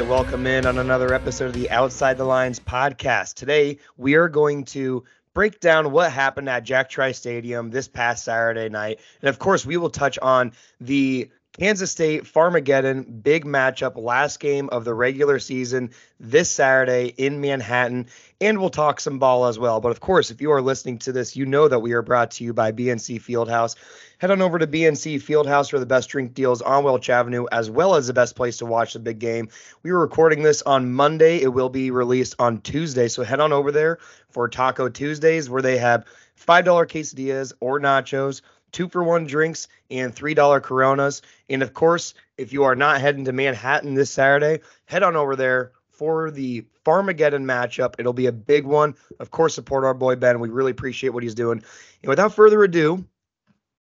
right, welcome in on another episode of the Outside the Lines podcast. Today, we are going to break down what happened at Jack Trice Stadium this past Saturday night. And of course, we will touch on the Kansas State Farmageddon big matchup, last game of the regular season this Saturday in Manhattan. And we'll talk some ball as well. But of course, if you are listening to this, you know that we are brought to you by BNC Fieldhouse. Head on over to BNC Fieldhouse for the best drink deals on Welch Avenue, as well as the best place to watch the big game. We were recording this on Monday. It will be released on Tuesday. So head on over there for Taco Tuesdays, where they have $5 quesadillas or nachos two for one drinks and $3 Coronas. And of course, if you are not heading to Manhattan this Saturday, head on over there for the Farmageddon matchup. It'll be a big one. Of course, support our boy Ben. We really appreciate what he's doing. And without further ado,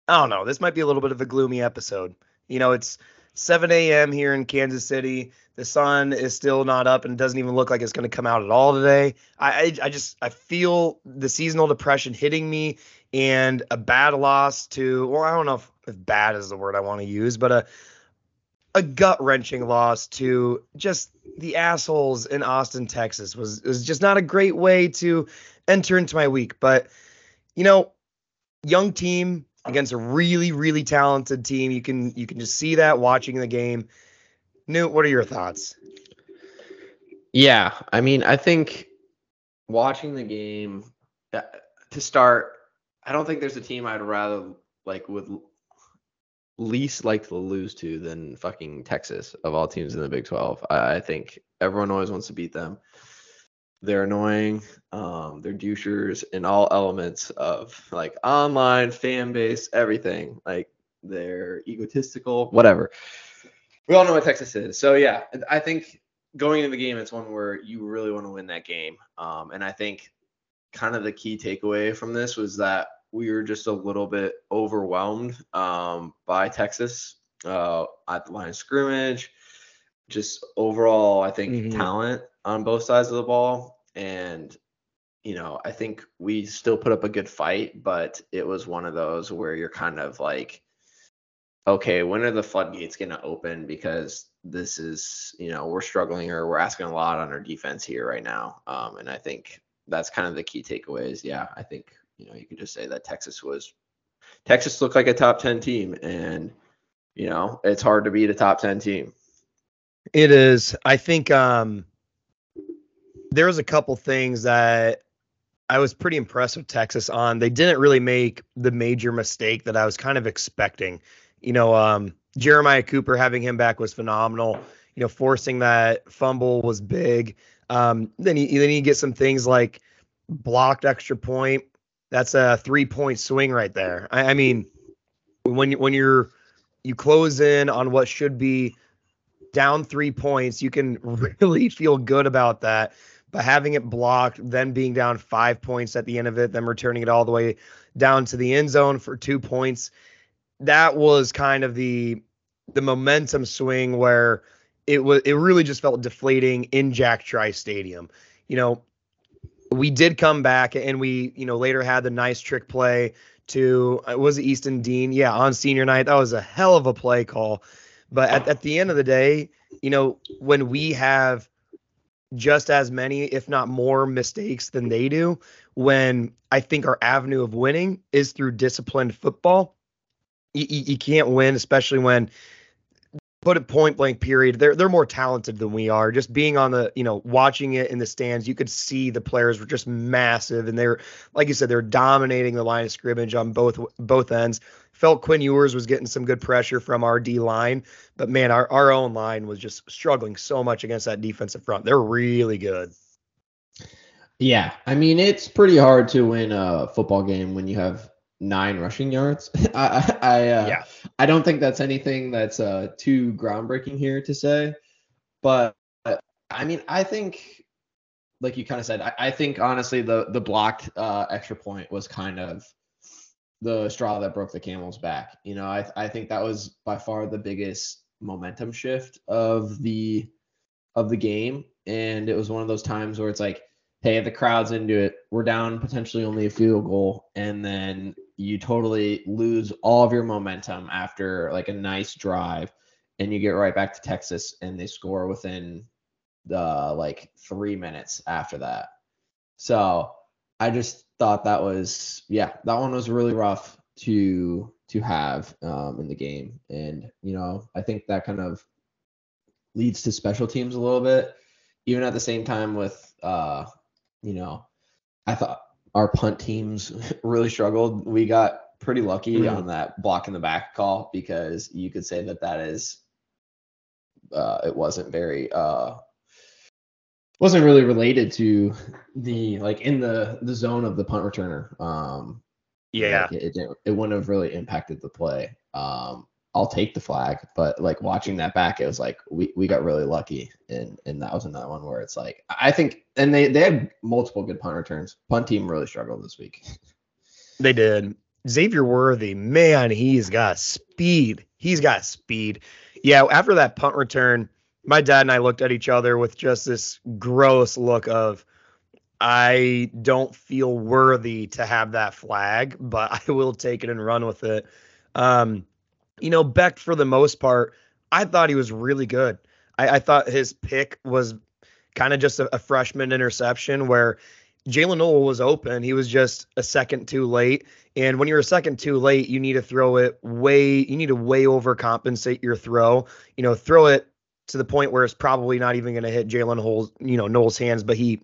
I don't know. This might be a little bit of a gloomy episode. You know, it's 7 a.m. here in Kansas City. The sun is still not up and it doesn't even look like it's going to come out at all today. I, I, I just I feel the seasonal depression hitting me and a bad loss to well, I don't know if, if bad is the word I want to use, but a a gut wrenching loss to just the assholes in Austin, Texas was was just not a great way to enter into my week. But you know, young team against a really really talented team, you can you can just see that watching the game. Newt, what are your thoughts? Yeah, I mean, I think watching the game uh, to start I don't think there's a team I'd rather like would least like to lose to than fucking Texas of all teams in the Big 12. I, I think everyone always wants to beat them. They're annoying. Um, they're douchers in all elements of like online fan base, everything. Like they're egotistical, whatever. We all know what Texas is. So yeah, I think going into the game, it's one where you really want to win that game. Um, and I think kind of the key takeaway from this was that we were just a little bit overwhelmed um, by Texas uh, at the line of scrimmage. Just overall, I think mm-hmm. talent on both sides of the ball. And, you know, I think we still put up a good fight, but it was one of those where you're kind of like, okay, when are the floodgates going to open? Because this is, you know, we're struggling or we're asking a lot on our defense here right now. Um, and I think that's kind of the key takeaways. Yeah, I think you know, you could just say that Texas was Texas looked like a top 10 team and you know, it's hard to beat a top 10 team. It is. I think um there was a couple things that I was pretty impressed with Texas on. They didn't really make the major mistake that I was kind of expecting. You know, um Jeremiah Cooper having him back was phenomenal. You know, forcing that fumble was big. Um, then you then you get some things like blocked extra point, that's a three point swing right there. I, I mean, when you when you're you close in on what should be down three points, you can really feel good about that. But having it blocked, then being down five points at the end of it, then returning it all the way down to the end zone for two points, that was kind of the the momentum swing where it was it really just felt deflating in Jack Trice Stadium. You know, we did come back and we, you know, later had the nice trick play to uh, was it Easton Dean? Yeah, on senior night. That was a hell of a play call. But at, at the end of the day, you know, when we have just as many, if not more, mistakes than they do, when I think our avenue of winning is through disciplined football, you, you can't win, especially when put it point blank period they're they're more talented than we are. Just being on the you know watching it in the stands you could see the players were just massive and they're like you said they're dominating the line of scrimmage on both both ends. Felt quinn ewers was getting some good pressure from our d line but man our, our own line was just struggling so much against that defensive front. They're really good. Yeah i mean it's pretty hard to win a football game when you have nine rushing yards. I I uh, yeah. I don't think that's anything that's uh, too groundbreaking here to say, but I mean I think like you kind of said I, I think honestly the the blocked uh, extra point was kind of the straw that broke the camel's back. You know I I think that was by far the biggest momentum shift of the of the game and it was one of those times where it's like hey, the crowd's into it. We're down potentially only a field goal, and then you totally lose all of your momentum after like a nice drive and you get right back to Texas and they score within the like three minutes after that. So I just thought that was yeah, that one was really rough to to have um, in the game, and you know I think that kind of leads to special teams a little bit. Even at the same time with uh, you know, I thought our punt teams really struggled. We got pretty lucky mm-hmm. on that block in the back call because you could say that that is uh, it wasn't very uh, wasn't really related to the like in the the zone of the punt returner. Um, yeah, like it, it, it wouldn't have really impacted the play. Um, I'll take the flag, but like watching that back, it was like we, we got really lucky, and and that was another one where it's like I think, and they they had multiple good punt returns. Punt team really struggled this week. They did. Xavier Worthy, man, he's got speed. He's got speed. Yeah, after that punt return, my dad and I looked at each other with just this gross look of I don't feel worthy to have that flag, but I will take it and run with it. Um, you know, Becht for the most part, I thought he was really good. I, I thought his pick was kind of just a, a, freshman interception where Jaylin Noel was open. He was just a second too late. And when you're a second too late, you need to throw it way, you need to way overcompensate your throw. You know, throw it to the point where it's probably not even going to hit Jalen Hole's, you know, Noel's hands, but he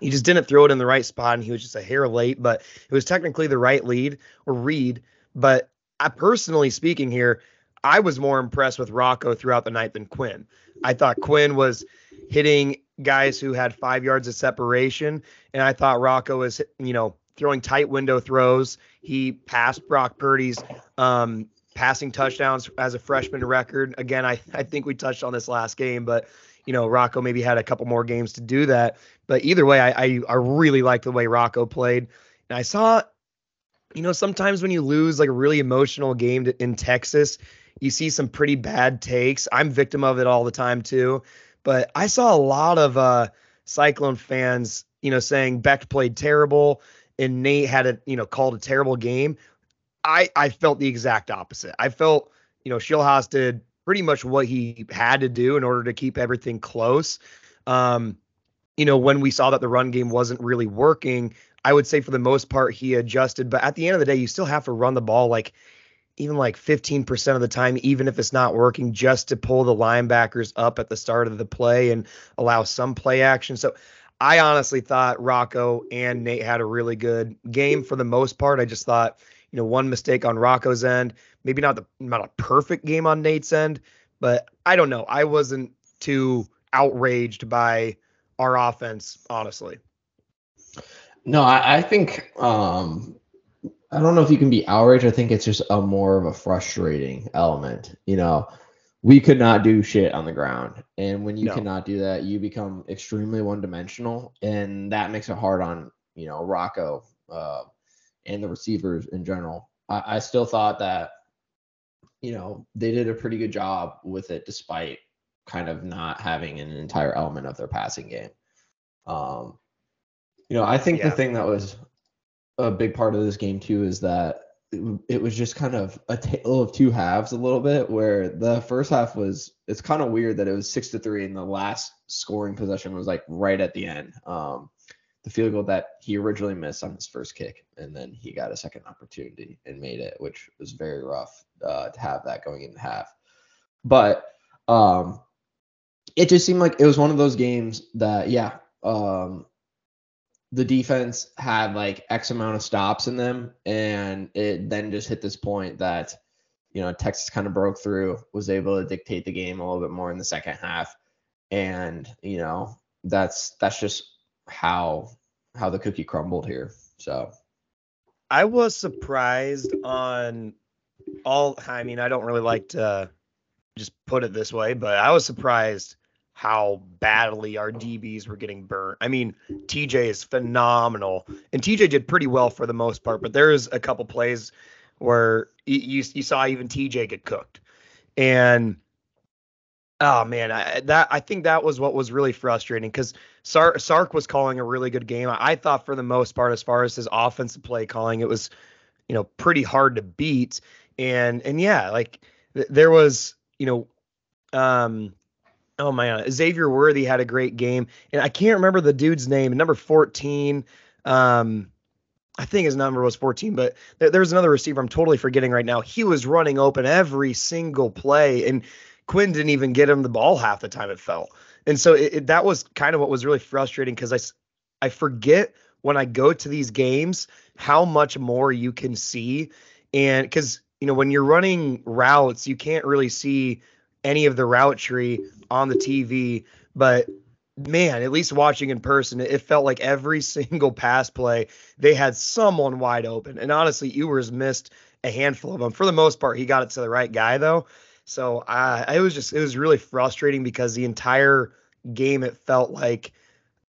he just didn't throw it in the right spot and he was just a hair late, but it was technically the right lead or read. But I personally speaking here, I was more impressed with Rocco throughout the night than Quinn. I thought Quinn was hitting guys who had five yards of separation, and I thought Rocco was, you know, throwing tight window throws. He passed Brock Purdy's um, passing touchdowns as a freshman record. Again, I, I think we touched on this last game, but you know, Rocco maybe had a couple more games to do that. But either way, I I, I really liked the way Rocco played. And I saw, you know, sometimes when you lose like a really emotional game to, in Texas, you see some pretty bad takes. I'm victim of it all the time too. But I saw a lot of uh Cyclone fans, you know, saying Becht played terrible and Nate had a, you know, called a terrible game. I I felt the exact opposite. I felt, you know, Scheelhaase did pretty much what he had to do in order to keep everything close. Um, you know, when we saw that the run game wasn't really working, I would say for the most part he adjusted. But at the end of the day, you still have to run the ball like even like 15% of the time, even if it's not working, just to pull the linebackers up at the start of the play and allow some play action. So I honestly thought Rocco and Nate had a really good game for the most part. I just thought you know, one mistake on Rocco's end, maybe not the not a perfect game on Nate's end, but I don't know. I wasn't too outraged by our offense, honestly. No, I, I think um I don't know if you can be outraged. I think it's just a more of a frustrating element. You know, we could not do shit on the ground. And when you no. cannot do that, you become extremely one dimensional. And that makes it hard on, you know, Rocco. Uh, and the receivers in general. I, I still thought that, you know, they did a pretty good job with it despite kind of not having an entire element of their passing game. Um, you know, I think yeah. the thing that was a big part of this game too is that it, was just kind of a tale of two halves a little bit where the first half was it's kind of weird that it was six to three and the last scoring possession was like right at the end. Um, the field goal that he originally missed on his first kick, and then he got a second opportunity and made it, which was very rough uh, to have that going in half. But um, it just seemed like it was one of those games that, yeah, um, the defense had like X amount of stops in them, and it then just hit this point that, you know, Texas kind of broke through, was able to dictate the game a little bit more in the second half, and you know, that's that's just how how the cookie crumbled here. So I was surprised on all I mean, I don't really like to just put it this way, but I was surprised how badly our DBs were getting burnt. I mean, TJ is phenomenal, and TJ did pretty well for the most part, but there's a couple plays where you you saw even TJ get cooked, and Oh man, I, that I think that was what was really frustrating because Sark, Sark was calling a really good game. I, I thought for the most part, as far as his offensive play calling, it was, you know, pretty hard to beat. And and yeah, like th- there was, you know, Um, oh my God, Xavier Worthy had a great game, and I can't remember the dude's name. Number 14. Um, I think his number was 14, but there, there was another receiver I'm totally forgetting right now. He was running open every single play, and Quinn didn't even get him the ball half the time it fell. And so it, it, that was kind of what was really frustrating because I, I forget when I go to these games how much more you can see. And because, you know, when you're running routes, you can't really see any of the route tree on the TV. But man, at least watching in person, it felt like every single pass play, they had someone wide open. And honestly, Ewers missed a handful of them. For the most part, he got it to the right guy, though. So uh, it was just, it was really frustrating because the entire game, it felt like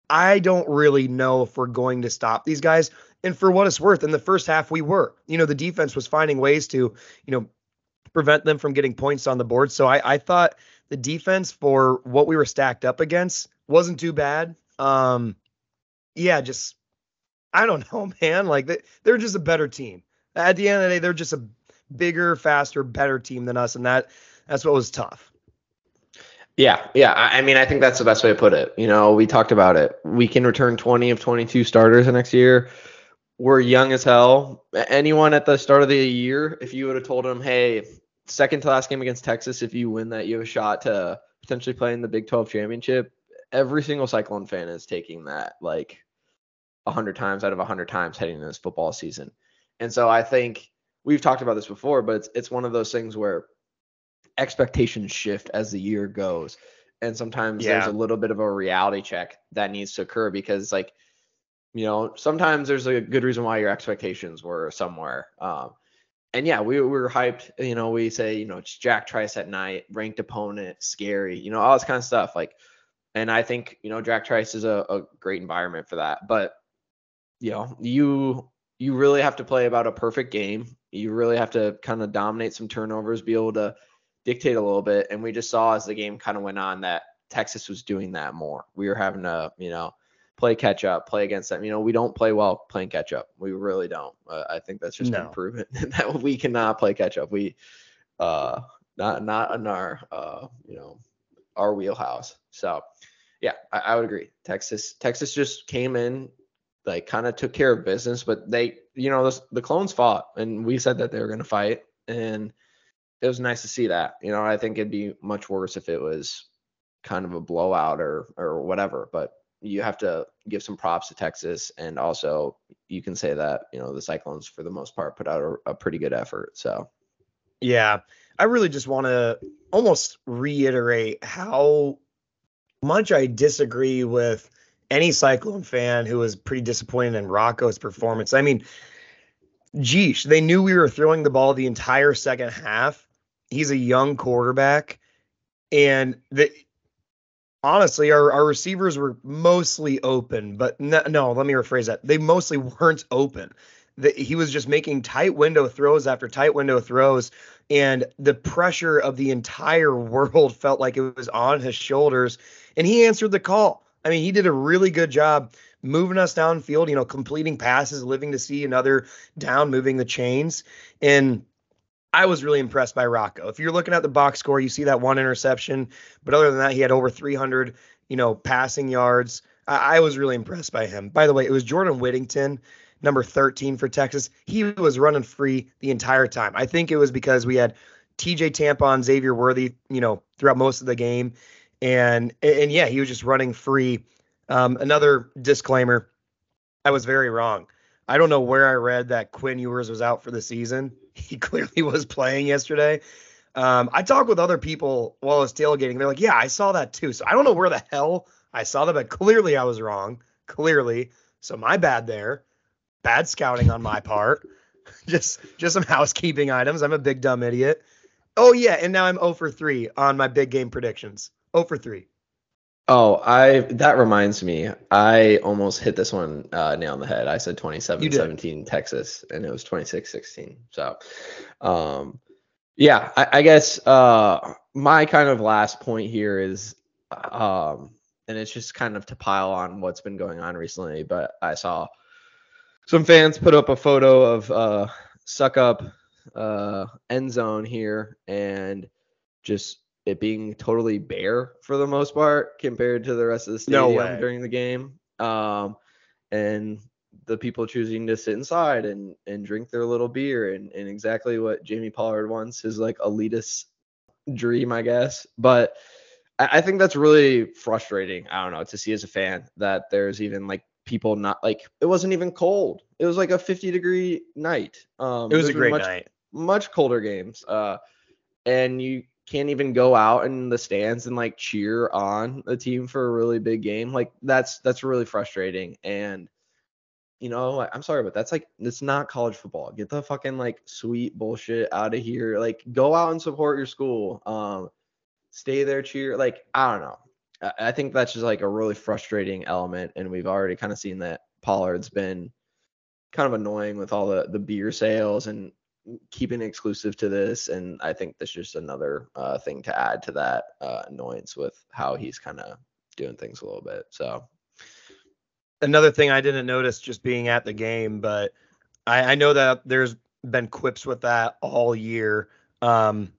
I don't really know if we're going to stop these guys. And for what it's worth, in the first half, we were. You know, the defense was finding ways to, you know, prevent them from getting points on the board. So I, I thought the defense for what we were stacked up against wasn't too bad. Um, yeah, just I don't know, man. Like they, they're just a better team. At the end of the day, they're just a bigger, faster, better team than us, and that that's what was tough. Yeah, yeah. I mean, I think that's the best way to put it. You know, we talked about it. We can return 20 of 22 starters next year. We're young as hell. Anyone at the start of the year, if you would have told them, hey, second to last game against Texas, if you win that, you have a shot to potentially play in the Big 12 championship, every single Cyclone fan is taking that like 100 times out of 100 times heading into this football season. And so I think we've talked about this before, but it's it's one of those things where expectations shift as the year goes. And sometimes yeah. there's a little bit of a reality check that needs to occur because like you know, sometimes there's a good reason why your expectations were somewhere. Um, and yeah, we, we were hyped. You know, we say, you know, it's Jack Trice at night, ranked opponent, scary, you know, all this kind of stuff. Like, and I think, you know, Jack Trice is a, a great environment for that. But, you know, you you really have to play about a perfect game. You really have to kind of dominate some turnovers, be able to dictate a little bit. And we just saw as the game kind of went on that Texas was doing that more. We were having to, you know, play catch up, play against them. You know, we don't play well playing catch up. We really don't. Uh, I think that's just no. been proven that we cannot play catch up. We, uh, not not in our, uh, you know, our wheelhouse. So, yeah, I, I would agree. Texas Texas just came in, like kind of took care of business, but they, you know, the, the clones fought, and we said that they were going to fight, and it was nice to see that. You know, I think it'd be much worse if it was kind of a blowout or or whatever. But you have to give some props to Texas, and also you can say that you know the Cyclones for the most part put out a, a pretty good effort. So, yeah, I really just want to almost reiterate how much I disagree with any Cyclone fan who was pretty disappointed in Rocco's performance. I mean, geesh, they knew we were throwing the ball the entire second half. He's a young quarterback, and the, honestly, our, our receivers were mostly open, but no, no, let me rephrase that. They mostly weren't open. The, he was just making tight window throws after tight window throws, and the pressure of the entire world felt like it was on his shoulders, and he answered the call. I mean, he did a really good job moving us downfield, you know, completing passes, living to see another down, moving the chains. And I was really impressed by Rocco. If you're looking at the box score, you see that one interception, but other than that, he had over 300, you know, passing yards. I, I was really impressed by him. By the way, it was Jordan Whittington, number 13 for Texas. He was running free the entire time. I think it was because we had TJ Tampa on, Xavier Worthy, you know, throughout most of the game, and and yeah, he was just running free. Um, another disclaimer: I was very wrong. I don't know where I read that Quinn Ewers was out for the season. He clearly was playing yesterday. Um, I talked with other people while I was tailgating. They're like, "Yeah, I saw that too." So I don't know where the hell I saw that, but clearly I was wrong. Clearly, so my bad there. Bad scouting on my part. just just some housekeeping items. I'm a big dumb idiot. Oh yeah, and now I'm 0 for 3 on my big game predictions. 0 for 3. Oh, I that reminds me. I almost hit this one uh, nail on the head. I said 27-17 Texas, and it was 26-16. So, um, yeah, I, I guess uh, my kind of last point here is, um, and it's just kind of to pile on what's been going on recently. But I saw some fans put up a photo of uh, suck up uh, end zone here, and just it being totally bare for the most part compared to the rest of the stadium way. during the game. Um, and the people choosing to sit inside and and drink their little beer and, and exactly what Jamie Pollard wants his like elitist dream, I guess. But I, I think that's really frustrating. I don't know to see as a fan that there's even like people not like it wasn't even cold. It was like a 50 degree night. Um, It was a great much, night. much colder games. Uh, and you can't even go out in the stands and like cheer on the team for a really big game. Like that's that's really frustrating. And you know, I'm sorry, but that's like it's not college football. Get the fucking like sweet bullshit out of here. Like go out and support your school. Um, stay there, cheer. Like I don't know. I- I think that's just like a really frustrating element, and we've already kind of seen that Pollard's been kind of annoying with all the the beer sales and keeping exclusive to this. And I think that's just another uh, thing to add to that uh, annoyance with how he's kind of doing things a little bit. So another thing I didn't notice just being at the game, but I, I know that there's been quips with that all year. Um,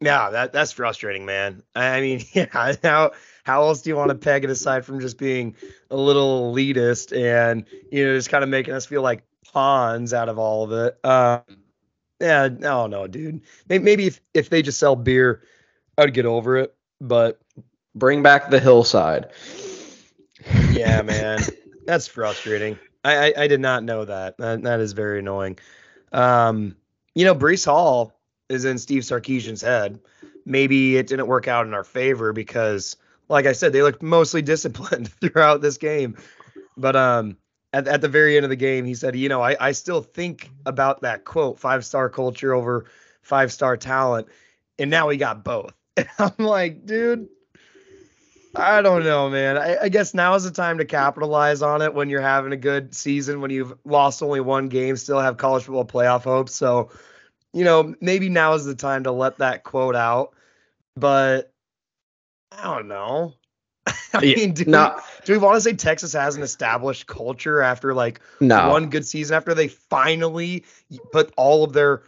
yeah, that that's frustrating, man. I mean, yeah, how how else do you want to peg it aside from just being a little elitist and you know just kind of making us feel like pawns out of all of it? Um, yeah, no, no, dude. Maybe, maybe if if they just sell beer, I'd get over it. But bring back the hillside. yeah, man, that's frustrating. I, I I did not know that. That that is very annoying. Um, you know, Breece Hall is in Steve Sarkisian's head. Maybe it didn't work out in our favor because, like I said, they looked mostly disciplined throughout this game. But um, at at the very end of the game, he said, you know, I I still think about that quote, five star culture over five star talent, and now we got both. And I'm like, dude. I don't know, man. I, I guess now is the time to capitalize on it when you're having a good season, when you've lost only one game, still have college football playoff hopes. So, you know, maybe now is the time to let that quote out. But I don't know. I Yeah, mean, do, No, we, do we want to say Texas has an established culture after like no. one good season, after they finally put all of their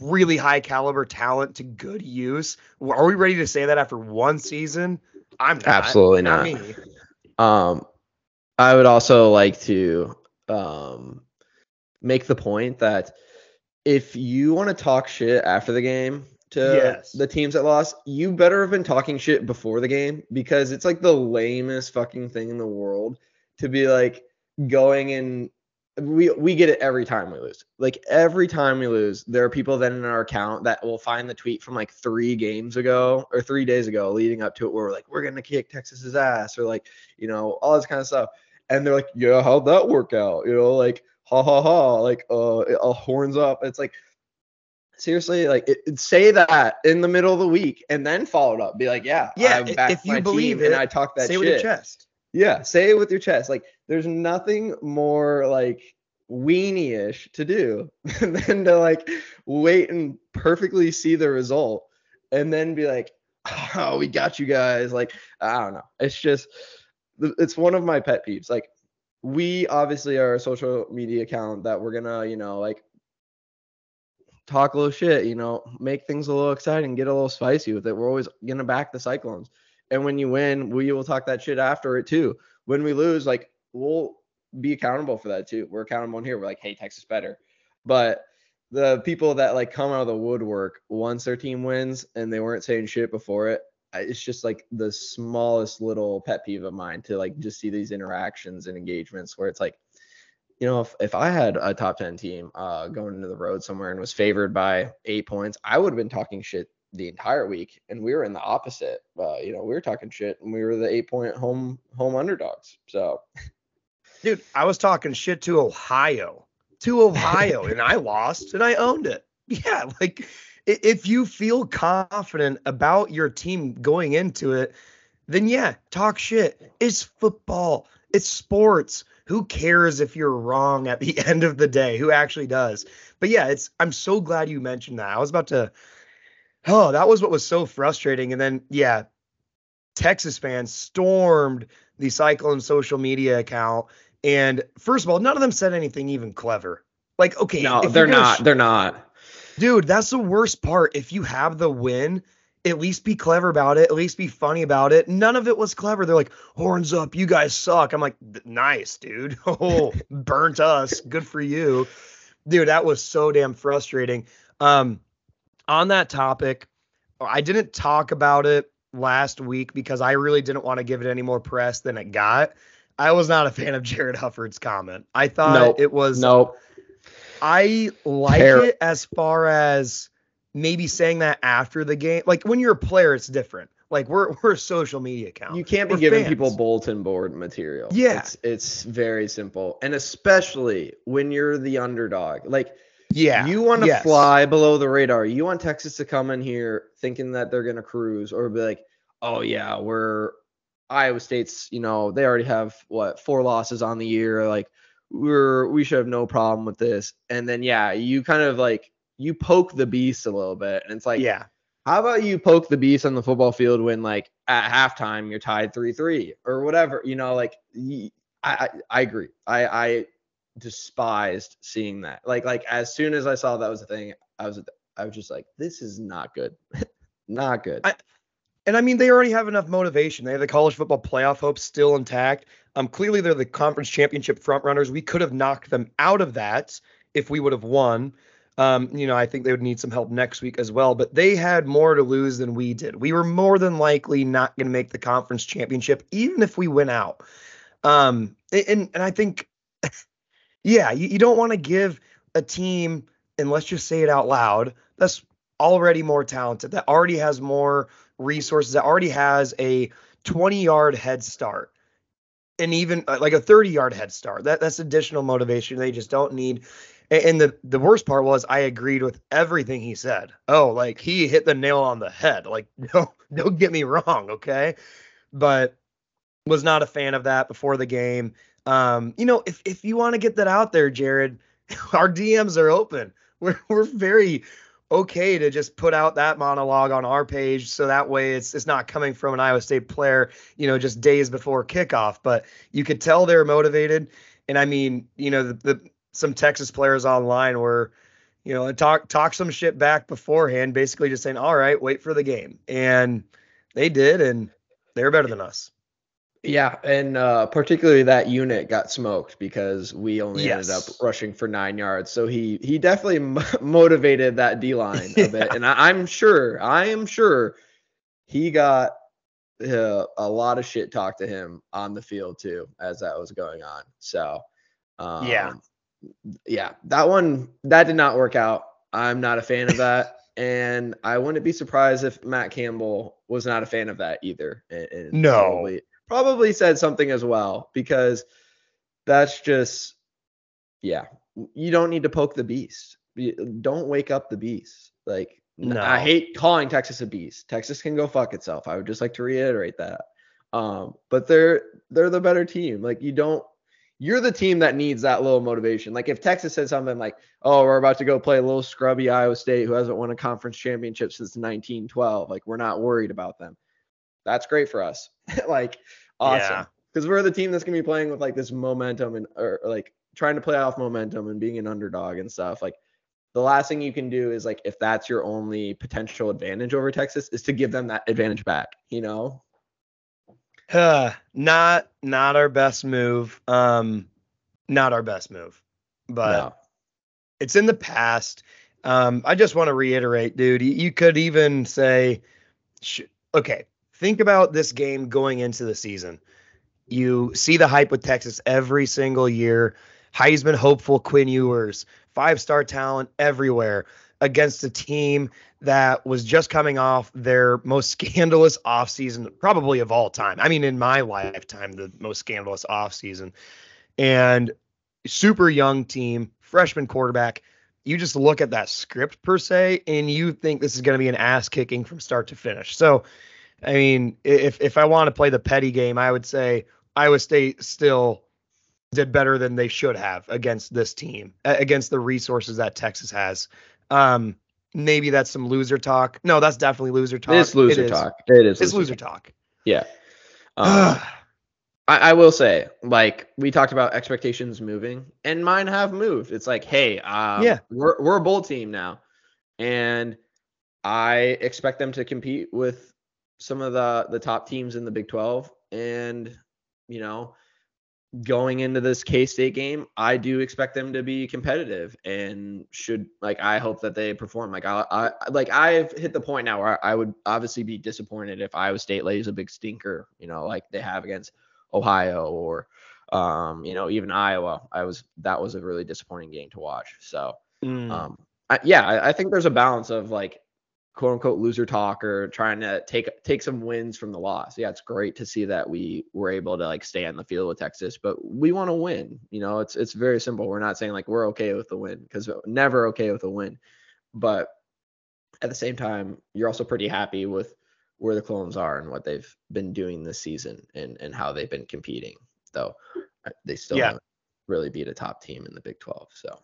really high caliber talent to good use? Are we ready to say that after one season? I'm not. Absolutely not. me. Um, I would also like to um make the point that if you want to talk shit after the game to Yes. the teams that lost, you better have been talking shit before the game because it's like the lamest fucking thing in the world to be like going and we we get it every time we lose. Like every time we lose, there are people then in our account that will find the tweet from like three games ago or three days ago leading up to it where we're like, we're gonna kick Texas's ass or like, you know, all this kind of stuff. And they're like, Yeah, how'd that work out? You know, like ha ha ha, like uh, uh horns up. It's like seriously, like it, it- say that in the middle of the week and then follow it up. Be like, yeah, Yeah, I i- backed if you my believe team and I talk that Say shit. with your chest. Yeah, say it with your chest. Like there's nothing more like weenie-ish to do than to like wait and perfectly see the result and then be like, oh, we got you guys. Like, I don't know. It's just it's one of my pet peeves. Like we obviously are a social media account that we're gonna, you know, like talk a little shit, you know, make things a little exciting, get a little spicy with it. We're always gonna back the Cyclones. And when you win, we will talk that shit after it too. When we lose, like we'll be accountable for that too. We're accountable in here. We're like, hey, Texas better. But the people that like come out of the woodwork once their team wins and they weren't saying shit before it, it's just like the smallest little pet peeve of mine to like just see these interactions and engagements where it's like, you know, if, if I had a top 10 team uh, going into the road somewhere and was favored by eight points, I would have been talking shit the entire week. And we were in the opposite. Uh, you know, we were talking shit and we were the eight point home home underdogs. So Dude, I was talking shit to Ohio, to Ohio, and I lost and I owned it. Yeah, like if you feel confident about your team going into it, then yeah, talk shit. It's football, it's sports. Who cares if you're wrong at the end of the day? Who actually does? But yeah, it's I'm so glad you mentioned that. I was about to Oh, that was what was so frustrating. And then yeah, Texas fans stormed the Cyclone social media account. And first of all, none of them said anything even clever. Like, okay, no, they're not. sh- they're not. dude, that's the worst part. If you have the win at least be clever about it, at least be funny about it. None of it was clever. They're like, horns up, you guys suck. I'm like, nice, dude. Oh, burnt us. Good for you. Dude, that was so damn frustrating. Um, on that topic, I didn't talk about it last week because I really didn't want to give it any more press than it got. I was not a fan of Jared Hufford's comment. I thought Nope. it was Nope. I like Ter- it as far as maybe saying that after the game. Like when you're a player, it's different. Like we're we're a social media account. You can't be We're giving fans. people bulletin board material. Yeah. It's it's very simple. And especially when you're the underdog. Like Yeah. you want to yes. fly below the radar. You want Texas to come in here thinking that they're gonna cruise or be like, oh yeah, we're Iowa State's, you know, they already have what four losses on the year. Like we're we should have no problem with this. And then yeah, you kind of like you poke the beast a little bit. And it's like, yeah. how about you poke the beast on the football field when like at halftime you're tied 3-3 or whatever, you know, like I I agree. I I despised seeing that. Like like as soon as I saw that was a thing, I was I was just like this is not good. not good. I- And I mean, they already have enough motivation. They have the college football playoff hopes still intact. Um, clearly they're the conference championship front runners. We could have knocked them out of that if we would have won. Um, you know, I think they would need some help next week as well. But they had more to lose than we did. We were more than likely not going to make the conference championship, even if we went out. Um, and and I think, yeah, you, you don't want to give a team, and let's just say it out loud, that's already more talented, that already has more resources, that already has a 20 yard head start, and even uh, like a 30 yard head start. That that's additional motivation they just don't need. And the the worst part was I agreed with everything he said. Oh, like he hit the nail on the head. Like no, don't get me wrong, okay? But was not a fan of that before the game. Um, you know, if if you want to get that out there, Jared, our DMs are open. We're we're very okay to just put out that monologue on our page so that way it's it's not coming from an Iowa State player, you know, just days before kickoff, but you could tell they're motivated. And I mean, you know, the, the some Texas players online were, you know, talk talk some shit back beforehand, basically just saying, "All right, wait for the game." And they did and they're better than us. Yeah, and uh, particularly that unit got smoked because we only ended up rushing for nine yards. So he he definitely mo- motivated that D line a bit, and I, I'm sure I am sure he got uh, a lot of shit talked to him on the field too as that was going on. So um, Yeah. Yeah, that one that did not work out. I'm not a fan of that. And I wouldn't be surprised if Matt Campbell was not a fan of that either. And, and No. probably, probably said something as well because that's just, yeah, you don't need to poke the beast. You- Don't wake up the beast. Like, No. I hate calling Texas a beast. Texas can go fuck itself. I would just like to reiterate that. Um, but they're they're the better team. Like you don't you're the team that needs that little motivation. Like if Texas said something like, "Oh, we're about to go play a little scrubby Iowa State who hasn't won a conference championship since 1912. Like we're not worried about them." That's great for us. like awesome. Yeah. Because we're the team that's gonna be playing with like this momentum and or, like trying to play off momentum and being an underdog and stuff. Like the last thing you can do is like if that's your only potential advantage over Texas is to give them that advantage back, you know? Not not our best move. Um, not our best move, but No. it's in the past. Um, I just want to reiterate, dude. You, you could even say, sh- okay, think about this game going into the season. You see the hype with Texas every single year. Heisman hopeful Quinn Ewers, five star talent everywhere against a team that was just coming off their most scandalous offseason, probably of all time. I mean, in my lifetime, the most scandalous offseason. And super young team, freshman quarterback. You just look at that script per se, and you think this is going to be an ass kicking from start to finish. So, I mean, if if I want to play the petty game, I would say Iowa State still did better than they should have against this team, against the resources that Texas has. Um, maybe that's some loser talk. No, that's definitely loser talk. It's loser It is. talk. It is It's loser talk. Yeah. Um, I, I will say, like we talked about expectations moving, and mine have moved. It's like, hey, um, Yeah. we're we're a bowl team now, and I expect them to compete with some of the the top teams in the Big 12 and you know going into this K-State game, I do expect them to be competitive and should like I hope that they perform. Like I, I like I've hit the point now where I would obviously be disappointed if Iowa State lays a big stinker, you know, like they have against Ohio or um, you know, even Iowa. I was that was a really disappointing game to watch. So mm. um I, yeah, I, I think there's a balance of like quote unquote loser talk or trying to take take some wins from the loss. Yeah, it's great to see that we were able to like stay on the field with Texas, but we want to win. You know, it's it's very simple. We're not saying like we're okay with the win because never okay with a win. But at the same time, you're also pretty happy with where the clones are and what they've been doing this season and and how they've been competing. Though uh, they still yeah. haven't really beat a top team in the Big 12. So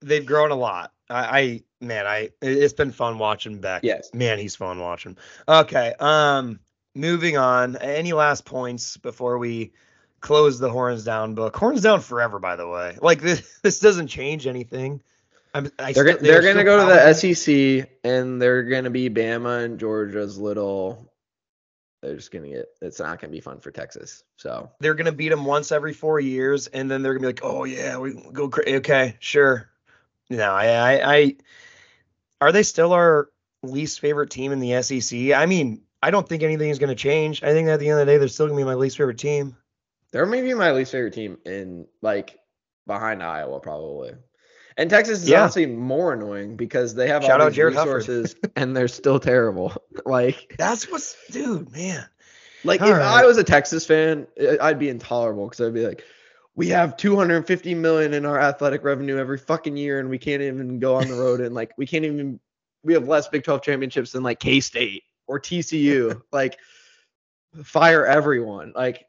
they've grown a lot. I, I man, I it's been fun watching Becht. Yes, man, he's fun watching. Okay, um, moving on. Any last points before we close the horns down book? Horns down forever, by the way. Like this, this doesn't change anything. I'm, I they're, they're, they're gonna go to the SEC and they're gonna be Bama and Georgia's little. They're just gonna get. It's not gonna be fun for Texas. So they're gonna beat them once every four years, and then they're gonna be like, "Oh yeah, we go crazy." Okay, sure. No, I, I, I, are they still our least favorite team in the SEC? I mean, I don't think anything is going to change. I think at the end of the day, they're still going to be my least favorite team. They're maybe my least favorite team in like behind Iowa, probably. And Texas is yeah. honestly more annoying because they have Shout all these resources and they're still terrible. like that's what's, dude, man. Like all if right. I was a Texas fan, I'd be intolerable because I'd be like, we have 250 million in our athletic revenue every fucking year and we can't even go on the road and like we can't even we have less Big 12 championships than like K-State or TCU. like fire everyone. Like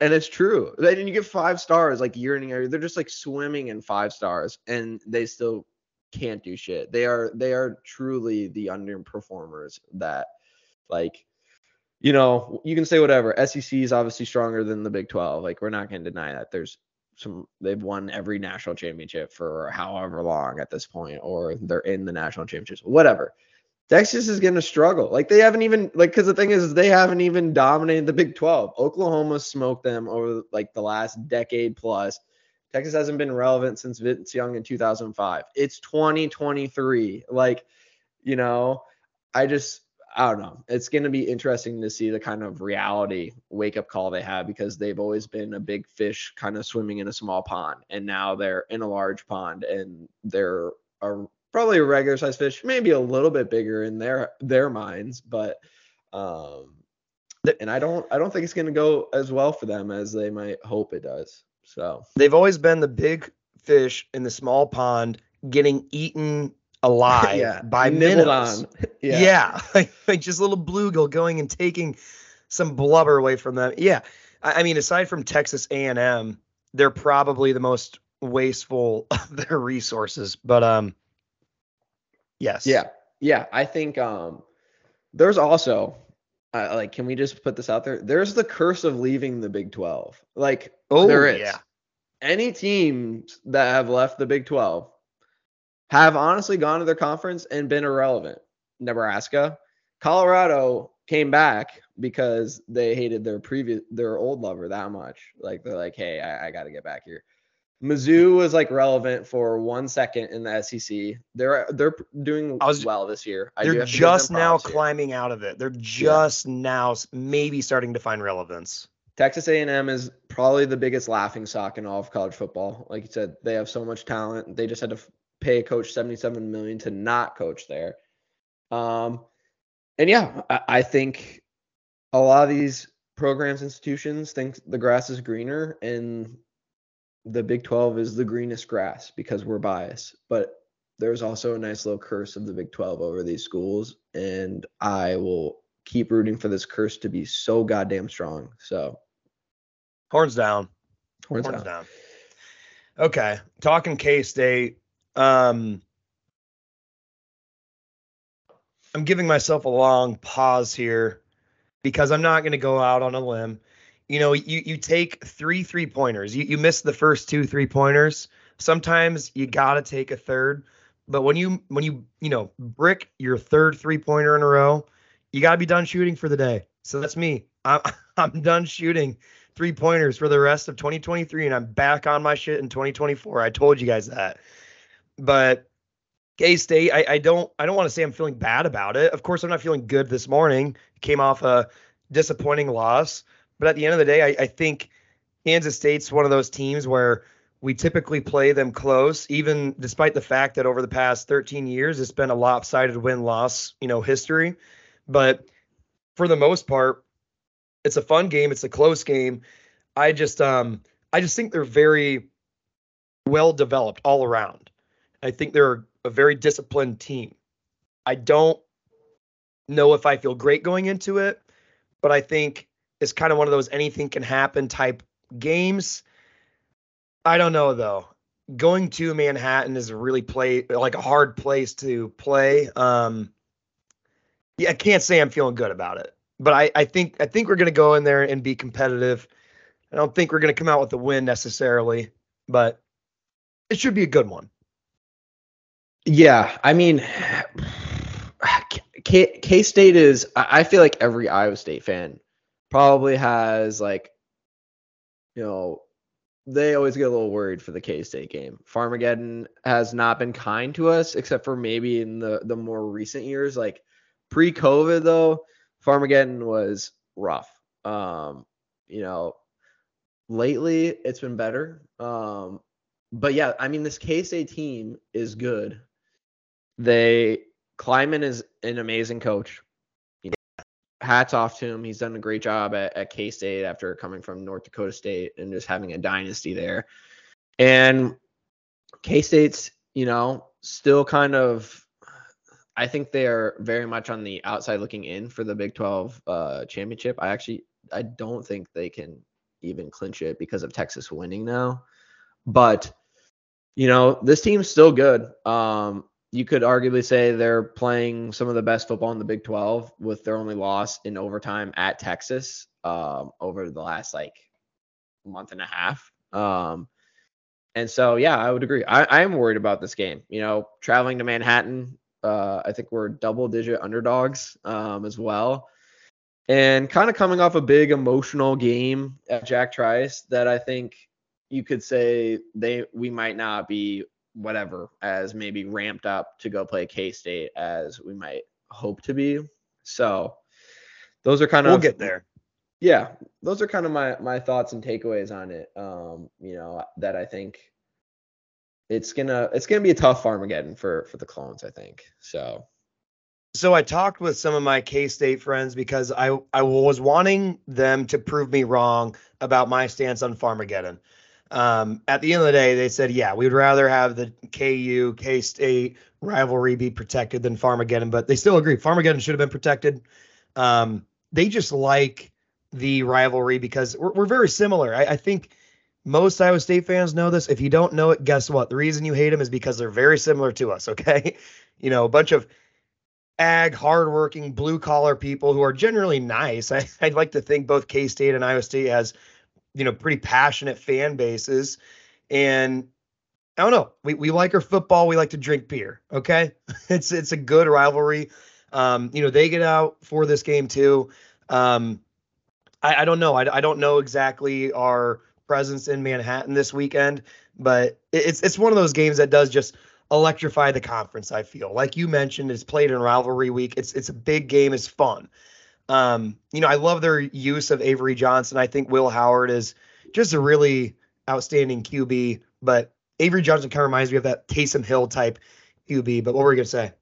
and it's true. Then you get five stars like year in year. They're just like swimming in five stars and they still can't do shit. They are they are truly the underperformers that like you know, you can say whatever. SEC is obviously stronger than the Big 12. Like we're not going to deny that. There's some they've won every national championship for however long at this point, or they're in the national championships, whatever. Texas is going to struggle. Like they haven't even like because the thing is they haven't even dominated the Big 12. Oklahoma smoked them over like the last decade plus. Texas hasn't been relevant since Vince Young in 2005. It's 2023. Like, you know, I just I don't know. It's going to be interesting to see the kind of reality wake up call they have because they've always been a big fish kind of swimming in a small pond. And now they're in a large pond and they're a, probably a regular sized fish, maybe a little bit bigger in their their minds. But, um, and I don't I don't think it's going to go as well for them as they might hope it does. So they've always been the big fish in the small pond getting eaten alive yeah, by minnows. yeah, yeah. Like, like just a little bluegill going and taking some blubber away from them. Yeah, I, I mean, aside from Texas A&M, they're probably the most wasteful of their resources. But um, yes, yeah, yeah. I think um, there's also uh, like, can we just put this out there? There's the curse of leaving the Big 12. Like, oh, there is. Yeah. Any teams that have left the Big 12 have honestly gone to their conference and been irrelevant. Nebraska, Colorado came back because they hated their previous their old lover that much. Like they're like, hey, I, I got to get back here. Mizzou was like relevant for one second in the SEC. They're they're doing was, well this year. I they're just now here. climbing out of it. They're just yeah. now maybe starting to find relevance. Texas A&M is probably the biggest laughing stock in all of college football. Like you said, they have so much talent. They just had to pay a coach 77 million to not coach there. Um, and yeah, I, I think a lot of these programs, institutions think the grass is greener and the Big 12 is the greenest grass because we're biased. But there's also a nice little curse of the Big 12 over these schools. And I will keep rooting for this curse to be so goddamn strong. So, horns down. Horns, horns down. down. Okay. Talking K State, um, I'm giving myself a long pause here because I'm not going to go out on a limb. You know, you you take three three pointers. You you miss the first two three pointers. Sometimes you got to take a third. But when you when you you know brick your third three pointer in a row, you got to be done shooting for the day. So that's me. I'm I'm done shooting three pointers for the rest of 2023, and I'm back on my shit in 2024. I told you guys that. But K State, I, I don't I don't want to say I'm feeling bad about it. Of course, I'm not feeling good this morning. Came off a disappointing loss, but at the end of the day, I, I think Kansas State's one of those teams where we typically play them close, even despite the fact that over the past 13 years it's been a lopsided win loss, you know, history. But for the most part, it's a fun game. It's a close game. I just um I just think they're very well developed all around. I think they're a very disciplined team. I don't know if I feel great going into it, but I think it's kind of one of those anything can happen type games. I don't know though. Going to Manhattan is a really play like a hard place to play. Um yeah, I can't say I'm feeling good about it. But I, I think I think we're gonna go in there and be competitive. I don't think we're gonna come out with a win necessarily, but it should be a good one. Yeah, I mean, K State is. I feel like every Iowa State fan probably has like, you know, they always get a little worried for the K State game. Farmageddon has not been kind to us, except for maybe in the the more recent years. Like pre COVID, though, Farmageddon was rough. Um, you know, lately it's been better. Um, but yeah, I mean, this K State team is good. They Klieman is an amazing coach. You know, hats off to him. He's done a great job at, at K State after coming from North Dakota State and just having a dynasty there. And K State's, you know, still kind of. I think they are very much on the outside looking in for the Big 12 uh, championship. I actually, I don't think they can even clinch it because of Texas winning now. But you know, this team's still good. Um, you could arguably say they're playing some of the best football in the Big 12 with their only loss in overtime at Texas um, over the last like month and a half. Um, and so, yeah, I would agree. I, I am worried about this game. You know, traveling to Manhattan, uh, I think we're double digit underdogs um, as well. And kind of coming off a big emotional game at Jack Trice that I think you could say they we might not be whatever as maybe ramped up to go play K State as we might hope to be. So those are kind of we'll get there. Yeah, those are kind of my my thoughts and takeaways on it. Um, you know that I think it's gonna it's gonna be a tough Farmageddon for for the clones. I think so. So I talked with some of my K State friends because I I was wanting them to prove me wrong about my stance on Farmageddon. Um, at the end of the day, they said, yeah, we'd rather have the KU K State rivalry be protected than Farmageddon, but they still agree Farmageddon should have been protected. Um, they just like the rivalry because we're, we're very similar. I, I, think most Iowa State fans know this. If you don't know it, guess what? The reason you hate them is because they're very similar to us. Okay, you know, a bunch of ag, hardworking, blue collar people who are generally nice. I, I'd like to think both K State and Iowa State has you know, pretty passionate fan bases. And I don't know. We, we like our football. We like to drink beer. Okay. It's it's a good rivalry. Um, you know, they get out for this game too. Um, I, I don't know. I, I don't know exactly our presence in Manhattan this weekend, but it's it's one of those games that does just electrify the conference. I feel like you mentioned, it's played in rivalry week. It's it's a big game. It's fun. Um, you know, I love their use of Avery Johnson. I think Will Howard is just a really outstanding QB, but Avery Johnson kind of reminds me of that Taysom Hill type QB. But what were you gonna say?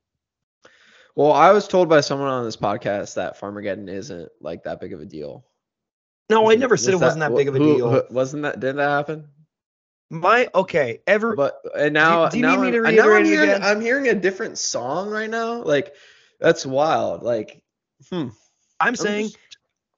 Well, I was told by someone on this podcast that Farmageddon isn't like that big of a deal. No, I never said it wasn't that big of a who, deal. Who, wasn't that? Didn't that happen? My okay. Ever, but and now, do, do you now need me to I'm, I'm reiterate hearing, again? I'm hearing a different song right now. Like that's wild. Like, hmm. I'm saying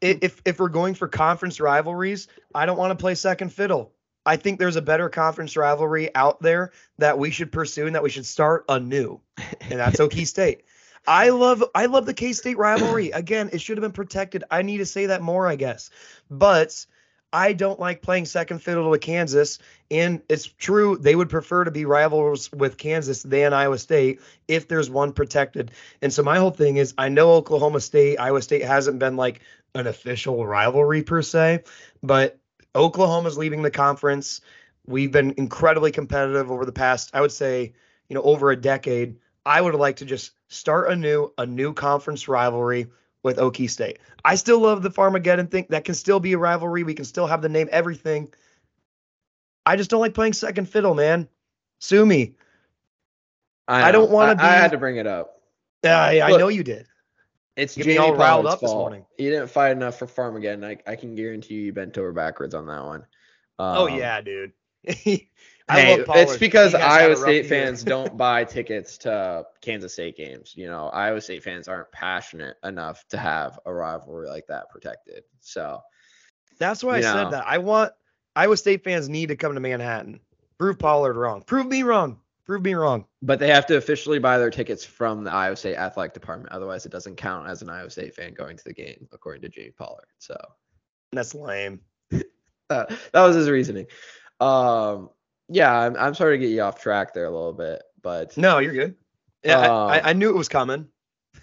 if if we're going for conference rivalries, I don't want to play second fiddle. I think there's a better conference rivalry out there that we should pursue and that we should start anew, and that's Okie State. I love I love the K State rivalry. Again, it should have been protected. I need to say that more, I guess. But I don't like playing second fiddle to Kansas. And it's true, they would prefer to be rivals with Kansas than Iowa State if there's one protected. And so my whole thing is I know Oklahoma State, Iowa State hasn't been like an official rivalry per se, but Oklahoma's leaving the conference. We've been incredibly competitive over the past, I would say, you know, over a decade. I would like to just start a new a new conference rivalry with Okie State. I still love the Farmageddon thing. That can still be a rivalry. We can still have the name, everything. I just don't like playing second fiddle, man. Sue me. I, I don't wanna I, I had to bring it up. I, I know you did. It's Jamie all riled up this morning. You didn't fight enough for Farmageddon. I, I can guarantee you, you bent over backwards on that one. oh Um, yeah, dude. I Hey, it's because He has had a Iowa State fans don't buy tickets to Kansas State games. You know, Iowa State fans aren't passionate enough to have a rivalry like that protected. So That's why I know. said that. I want Iowa State fans need to come to Manhattan. Prove Pollard wrong. Prove me wrong. Prove me wrong. But they have to officially buy their tickets from the Iowa State athletic department. Otherwise, it doesn't count as an Iowa State fan going to the game, according to Jamie Pollard. So That's lame. uh, that was his reasoning. Um, yeah, I'm, I'm sorry to get you off track there a little bit, but No, you're good. Yeah, I, Um, I, I knew it was coming.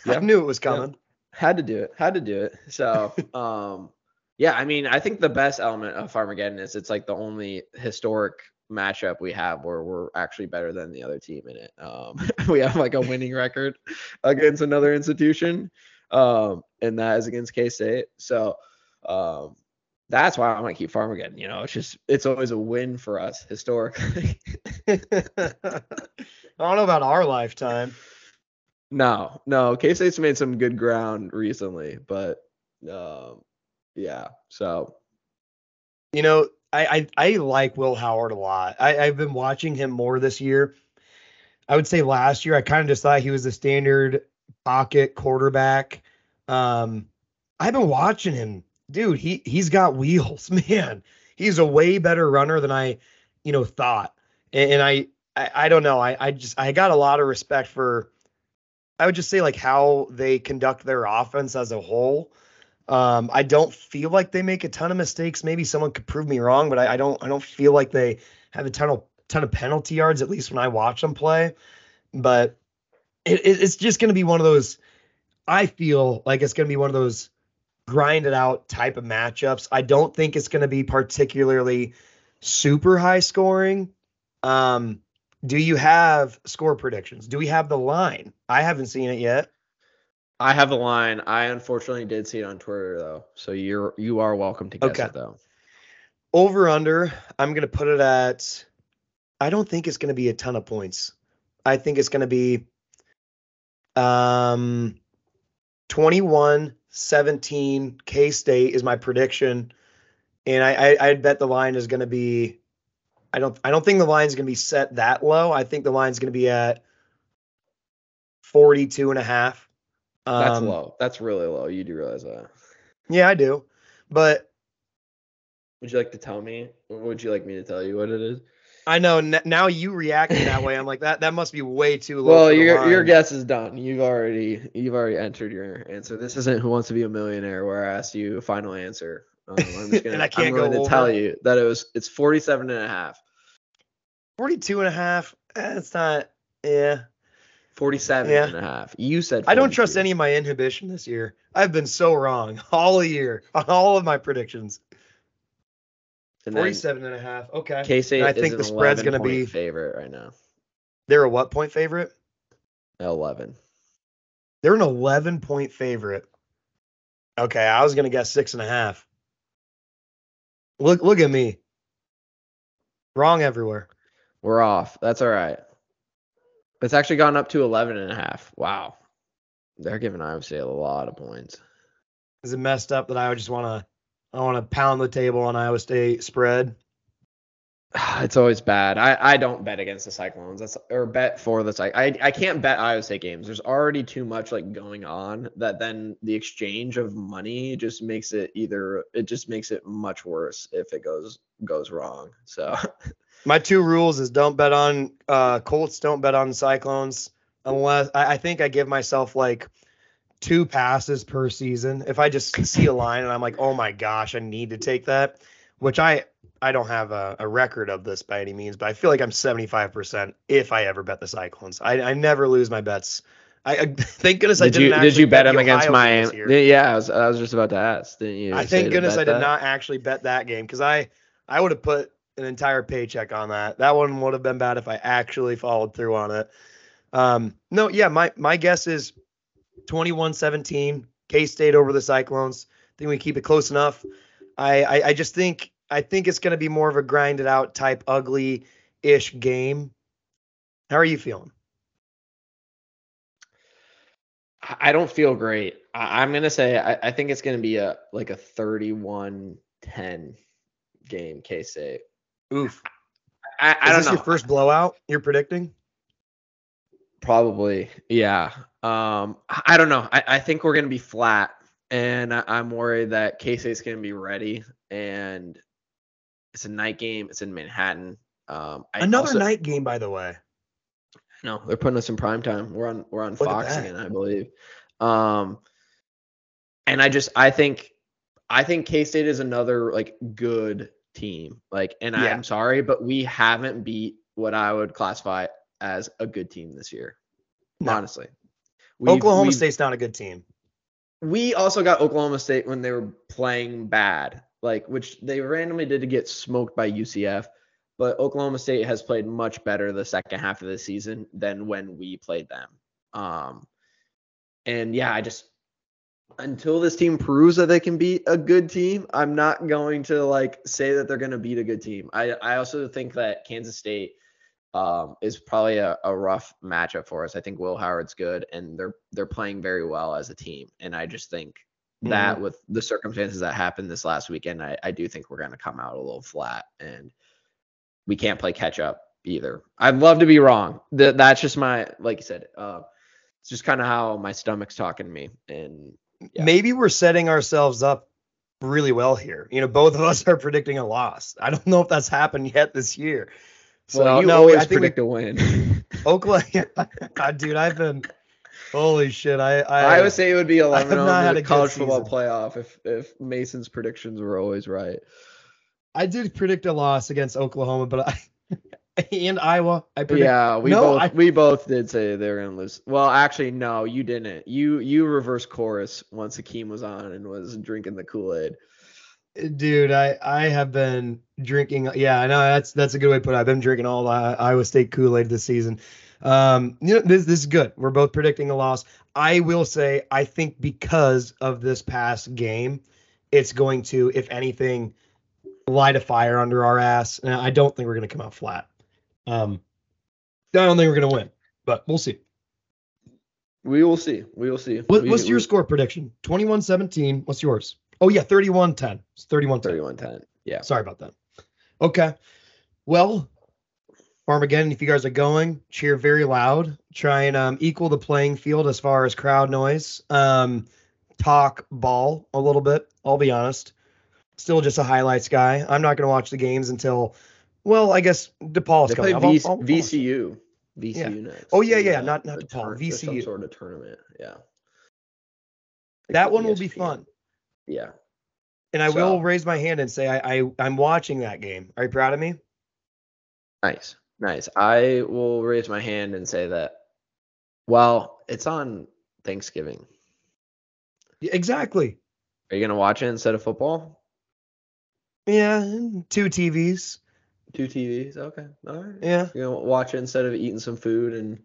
yeah, I knew it was yeah. coming. had to do it. Had to do it. So, um, yeah, I mean, I think the best element of Farmageddon is it's like the only historic matchup we have where we're actually better than the other team in it. Um, we have like a winning record against another institution, um, and that is against K State. So, um, that's why I'm gonna keep Farmageddon. You know, it's just it's always a win for us historically. I don't know about our lifetime. no, no, K State's made some good ground recently, but um, yeah. So You know, I, I I like Will Howard a lot. I, I've been watching him more this year. I would say last year I kind of just thought he was the standard pocket quarterback. Um, I've been watching him, dude. He he's got wheels, man. He's a way better runner than I, you know, thought. And, and I, I I don't know. I I just I got a lot of respect for. I would just say like how they conduct their offense as a whole. Um, I don't feel like they make a ton of mistakes. Maybe someone could prove me wrong, but I, I don't. I don't feel like they have a ton of ton of penalty yards. At least when I watch them play, but it, it- it's just going to be one of those. I feel like it's going to be one of those grinded out type of matchups. I don't think it's going to be particularly super high scoring. Um, do you have score predictions? Do we have the line? I haven't seen it yet. I have a line. I unfortunately did see it on Twitter though, so you're you are welcome to guess Okay. it though. Over under, I'm going to put it at I don't think it's going to be a ton of points. I think it's going to be um 21 17 K State is my prediction. And I, I I'd bet the line is going to be I don't I don't think the line's going to be set that low. I think the line's going to be at 42 and a half. That's Um, low. That's really low. You do realize that. Yeah, I do. But Would you like to tell me? Would you like me to tell you what it is? I know n- now you reacting that way. I'm like that. That must be way too low. Well, for the your your guess is done. You've already you've already entered your answer. This isn't Who Wants to Be a Millionaire where I asked you a final answer. Um, I'm just gonna, And I can't I'm go going to tell you that it was it's 47 and a half. 42 and a half. eh, It's not. Yeah. 47 Yeah. and a half. You said I don't trust any of my inhibition this year. I've been so wrong all year on all of my predictions. And then 47 and a half. Okay. K-State And I is think an the spread's 11 gonna point be- favorite right now. They're a what point favorite? 11. They're an 11 point favorite. Okay. I was going to guess six and a half. Look, look at me. Wrong everywhere. We're off. That's all right. It's actually gone up to 11 and a half. Wow. They're giving Iowa State a lot of points. Is it messed up that I would just want to, I want to pound the table on Iowa State spread? It's always bad. I, I don't bet against the Cyclones. That's or bet for the Cy- I I can't bet Iowa State games. There's already too much like going on that then the exchange of money just makes it either it just makes it much worse if it goes goes wrong. So My two rules is don't bet on uh Colts, don't bet on Cyclones unless I, I think I give myself like two passes per season. If I just see a line and I'm like, oh my gosh, I need to take that. which I I don't have a, a record of this by any means, but I feel like I'm 75% if I ever bet the Cyclones. I, I never lose my bets. I, I thank goodness did I didn't. you did you bet the him against Miami? Yeah, I was, I was just about to ask. Didn't you? I thank goodness bet I did that? not actually bet that game because I I would have put an entire paycheck on that. That one would have been bad if I actually followed through on it. Um, no, yeah, my my guess is 21-17, K State over the Cyclones. I think we keep it close enough. I I, I just think I think it's going to be more of a grinded out type ugly ish game. How are you feeling? I don't feel great. I, I'm gonna say I, I think it's gonna be a like a 31-10 game, K State. Oof. I, I Is don't this know. your first blowout you're predicting? Probably, yeah. Um, I don't know. I, I think we're gonna be flat, and I, I'm worried that K State's gonna be ready, and it's a night game. It's in Manhattan. Um, I Another also- night game, by the way. No, they're putting us in prime time. We're on we're on Look Fox again, I believe. Um, and I just I think I think K State is another like good team. Like, and Yeah. I'm sorry, but we haven't beat what I would classify as a good team this year. No. Honestly, We've- Oklahoma we've- State's not a good team. we also got Oklahoma State when they were playing bad, like which they randomly did to get smoked by UCF. But Oklahoma State has played much better the second half of the season than when we played them. Um, and yeah, I just until this team proves that they can beat a good team, I'm not going to like say that they're going to beat a good team. I I also think that Kansas State um, is probably a, a rough matchup for us. I think Will Howard's good, and they're they're playing very well as a team. And I just think that with the circumstances that happened this last weekend, I, I do think we're going to come out a little flat, and we can't play catch up either. I'd love to be wrong. That that's just my like you said. Uh, it's just kind of how my stomach's talking to me, and yeah. Maybe we're setting ourselves up really well here. You know, both of us are predicting a loss. I don't know if that's happened yet this year. So well, you no, always I think we- predict a win. Oklahoma. God, dude, I've been. Holy shit! I I, I would say it would be have 11 not on had the a college football season. playoff if if Mason's predictions were always right. I did predict a loss against Oklahoma, but I and Iowa. I predict, Yeah, we No, both I- we both did say they were gonna lose. Well, actually, no, you didn't. You you reverse chorus once Akeem was on and was drinking the Kool Aid. Dude. I I have been drinking. Yeah, I know that's that's a good way to put it. I've been drinking all the Iowa State Kool Aid this season. Um, you know, this this is good. We're both predicting a loss. I will say, I think because of this past game, it's going to, if anything, light a fire under our ass. And I don't think we're going to come out flat. Um, I don't think we're going to win, but we'll see. We will see. We will see. What, We- what's your we- score prediction? 21 17. What's yours? Oh, yeah, 31 10. It's 31 10. 31-10. Yeah. Sorry about that. Okay. Well, Farmageddon, if you guys are going, cheer very loud. Try and um, equal the playing field as far as crowd noise. Um, talk ball a little bit. I'll be honest. Still just a highlights guy. I'm not going to watch the games until, well, I guess DePaul's They play coming. I'll- V- I'll- I'll- VCU. VCU next. Oh, yeah, yeah, not- not DePaul, turn- there's Some sort of tournament. Yeah. That one will be fun. Yeah. And I So- will raise my hand and say I, I I'm watching that game. Are you proud of me? Nice. Nice. I will raise my hand and say that. Well, it's on Thanksgiving. Exactly. Are you gonna watch it instead of football? Yeah, two TVs. Two TVs. Okay. All right. Yeah. You know, watch it instead of eating some food and.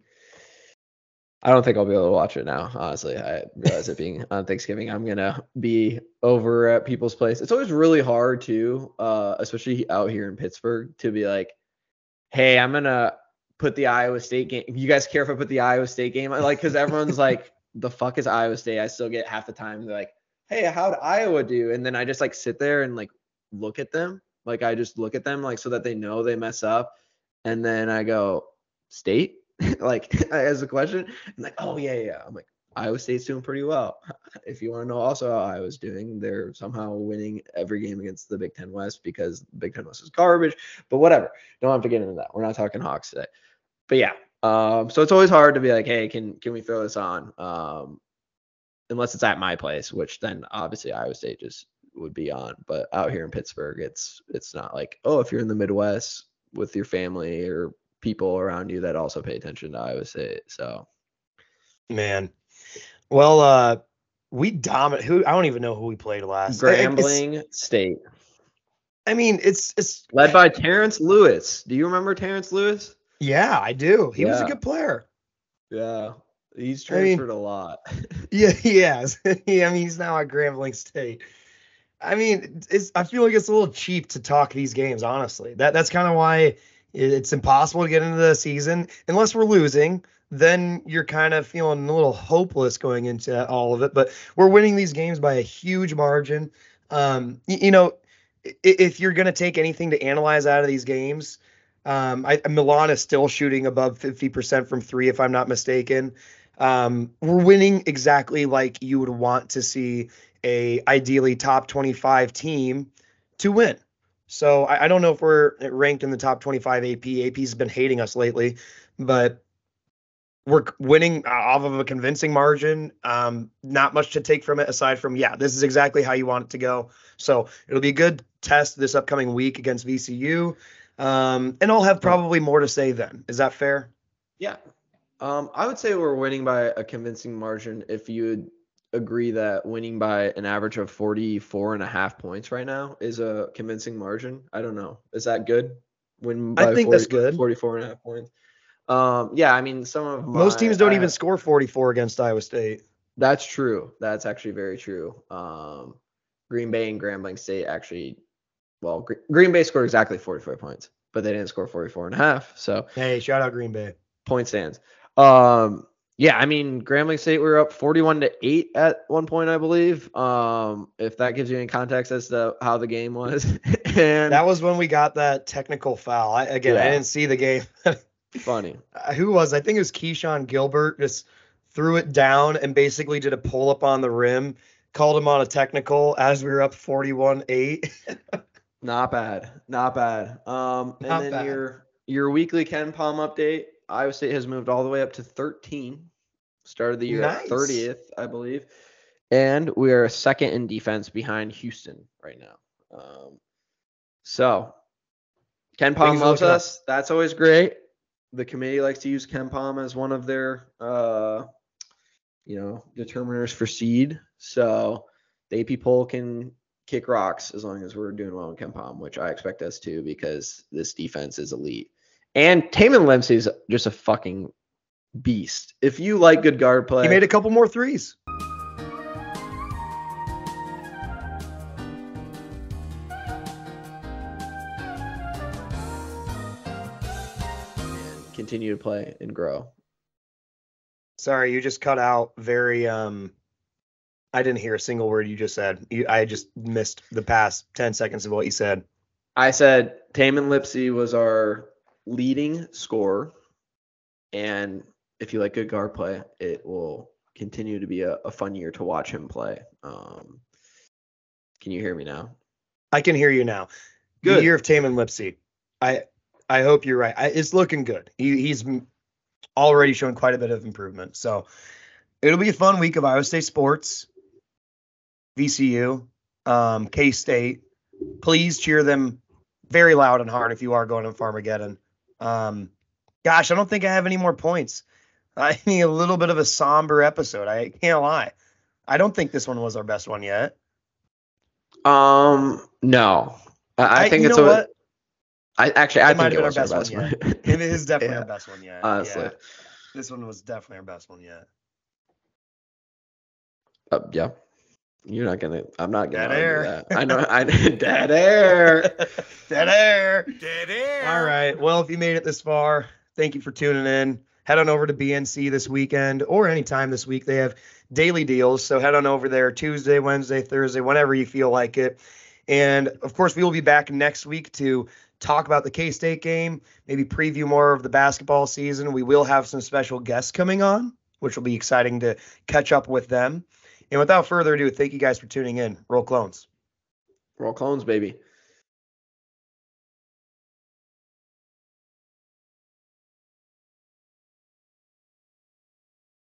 I don't think I'll be able to watch it now. Honestly, I realize it being on Thanksgiving, I'm gonna be over at people's place. It's always really hard too, uh, especially out here in Pittsburgh, to be like, "Hey, I'm gonna put the Iowa State game. You guys care if I put the Iowa State game? Like, because everyone's like, "The fuck is Iowa State?" I still get half the time they're like, "Hey, how'd Iowa do?" And then I just like sit there and like look at them, like I just look at them like so that they know they mess up, and then I go, "State." like as a question, I'm like, oh yeah, yeah. I'm like, Iowa State's doing pretty well. If you want to know also how Iowa's doing, they're somehow winning every game against the Big Ten West because the Big Ten West is garbage. But whatever. Don't have to get into that. We're not talking Hawks today. But yeah. Um, so it's always hard to be like, hey, can can we throw this on? Um, unless it's at my place, which then obviously Iowa State just would be on. But out here in Pittsburgh, it's it's not like oh, if you're in the Midwest with your family or people around you that also pay attention to Iowa State. So, man, well, uh, we dominate. Who I don't even know who we played last. Grambling it's, State. I mean, it's it's led by Terrence Lewis. Do you remember Terrence Lewis? Yeah, I do. He yeah. was a good player. Yeah, he's transferred I mean, a lot. yeah, he has. yeah, I mean, he's now at Grambling State. I mean, it's I feel like it's a little cheap to talk these games. Honestly, that that's kind of why it's impossible to get into the season unless we're losing. Then you're kind of feeling a little hopeless going into all of it. But we're winning these games by a huge margin. Um, you, you know, if you're going to take anything to analyze out of these games, um, I, Milan is still shooting above 50% from three, if I'm not mistaken. Um, we're winning exactly like you would want to see a ideally top 25 team to win. So I, I don't know if we're ranked in the top 25 AP. AP's been hating us lately, but we're winning off of a convincing margin. Um, not much to take from it aside from, yeah, this is exactly how you want it to go. So it'll be a good test this upcoming week against VCU. Um, and I'll have probably more to say then. Is that fair? Yeah. Um, I would say we're winning by a convincing margin if you agree that winning by an average of 44 and a half points right now is a convincing margin. I don't know. Is that good? Win I think 40, that's good. 44 and a half points. Um, yeah, I mean, some of my, most teams don't I even score 44 against Iowa State. That's true. That's actually very true. Um, Green Bay and Grambling State actually, well, Green Bay scored exactly 44 points, but they didn't score 44 and a half. So, hey, shout out Green Bay. Point stands. Um, yeah, I mean, Grambling State, we were up 41 to 8 at one point, I believe. Um, if that gives you any context as to how the game was. and that was when we got that technical foul. I, again, yeah. I didn't see the game. Funny. Uh, who was? I think it was Keshon Gilbert just threw it down and basically did a pull up on the rim, called him on a technical as we were up 41 8. Not bad. Not bad. Um, and Not then bad. your your weekly KenPom update. Iowa State has moved all the way up to 13. Started the year nice. 30th, I believe. And we are second in defense behind Houston right now. Um, so KenPom loves us. Up. That's always great. The committee likes to use KenPom as one of their uh, you know, determiners for seed. So the AP poll can kick rocks as long as we're doing well in KenPom, which I expect us to because this defense is elite. And Tamin Lipsey is just a fucking beast. If you like good guard play, he made a couple more threes. continue to play and grow. Sorry, you just cut out very um I didn't hear a single word you just said. You, I just missed the past 10 seconds of what you said. I said Tamin Lipsey was our leading scorer. And if you like good guard play, it will continue to be a, a fun year to watch him play. Um, can you hear me now? I can hear you now. Good. The year of Tamin Lipsey. I I hope you're right. I, it's looking good. He, he's already shown quite a bit of improvement. So it'll be a fun week of Iowa State sports, VCU, um, K State. Please cheer them very loud and hard if you are going to Farmageddon. Um, gosh, I don't think I have any more points. I need a little bit of a somber episode. I can't lie. I don't think this one was our best one yet. Um, no, I, I think it's a. What? I actually, I it think it was our best, best one. one. it is definitely yeah. our best one yet. Honestly, yeah. this one was definitely our best one yet. Uh, yeah, you're not gonna. I'm not gonna. Dead air. That. I know. I dead air. dead air. Dead air. All right. Well, if you made it this far, thank you for tuning in. Head on over to BNC this weekend or anytime this week. They have daily deals, so head on over there Tuesday, Wednesday, Thursday, whenever you feel like it. And of course, we will be back next week to talk about the K State game, maybe preview more of the basketball season. We will have some special guests coming on, which will be exciting to catch up with them. And without further ado, thank you guys for tuning in. Roll clones. Roll clones, baby.